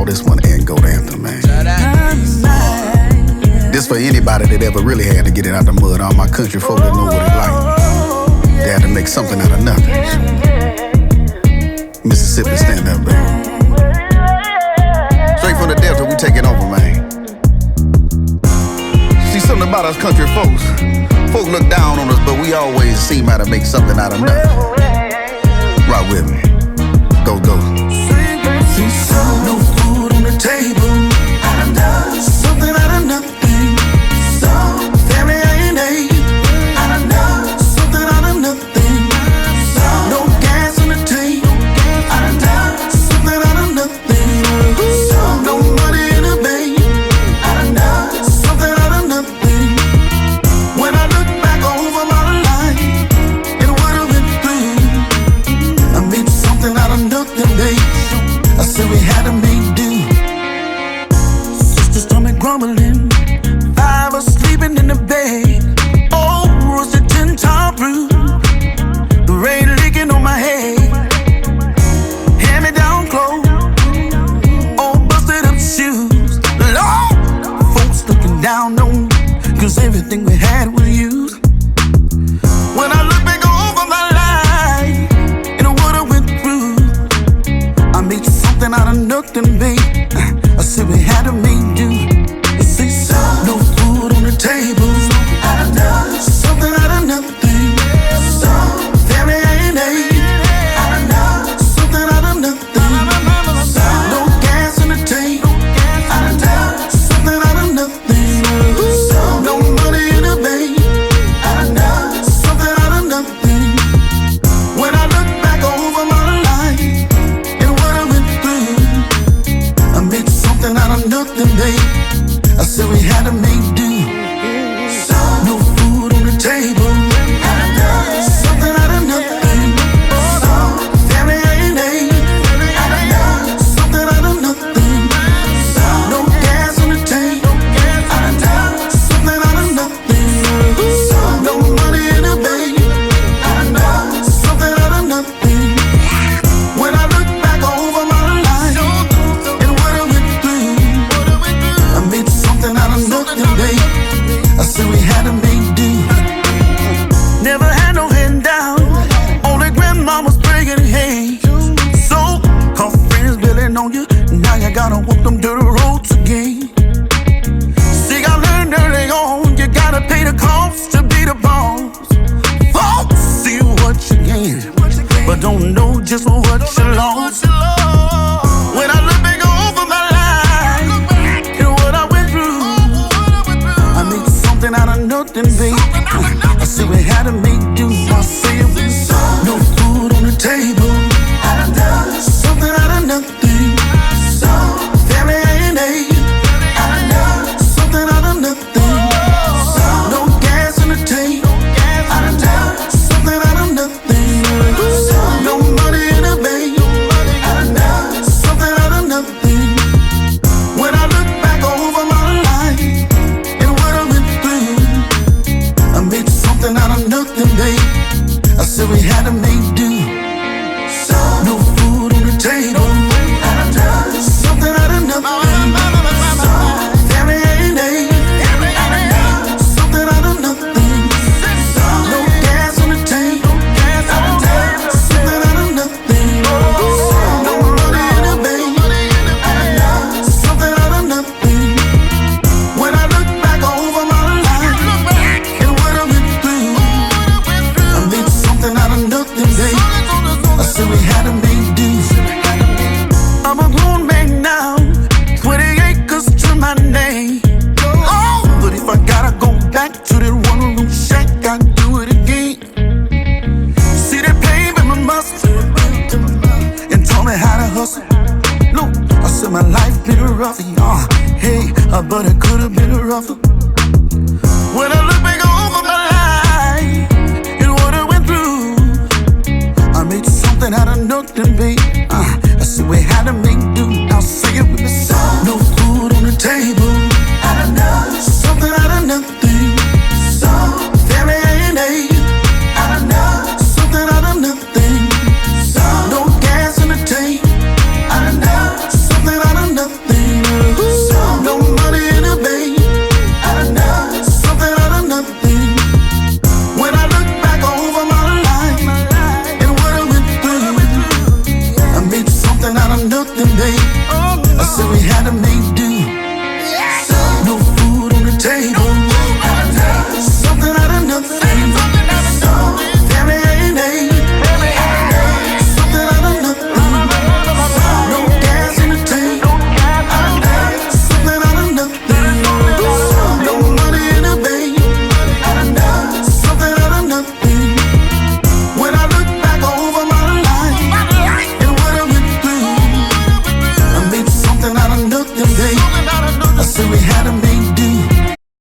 call this one and go anthem, man. This for anybody that ever really had to get it out the mud. All my country folk that know what it's like. They had to make something out of nothing. Mississippi, stand up, baby. Straight from the Delta, we taking over, man. See something about us country folks. Folk look down on us, but we always seem how to make something out of nothing. Rock with me. Go, go. crumbling. Five are sleeping in the bed. Oh, rose the tin top roof. The rain leaking on my head. Hand me down clothes. Oh, busted up shoes. Lord, folks looking down on me. Everything we had was used. When I look back over my life and what I went through, I made something out of nothing, baby. I said we had a just won't what you lost. When I look back over my life and what I went through, I made something out of nothing, babe. I see we had to make. nothing, babe. I said we had to make but it could have been rougher. When I look back over my life and what I went through, I made something out of nothing, babe. Uh, I see we had to make.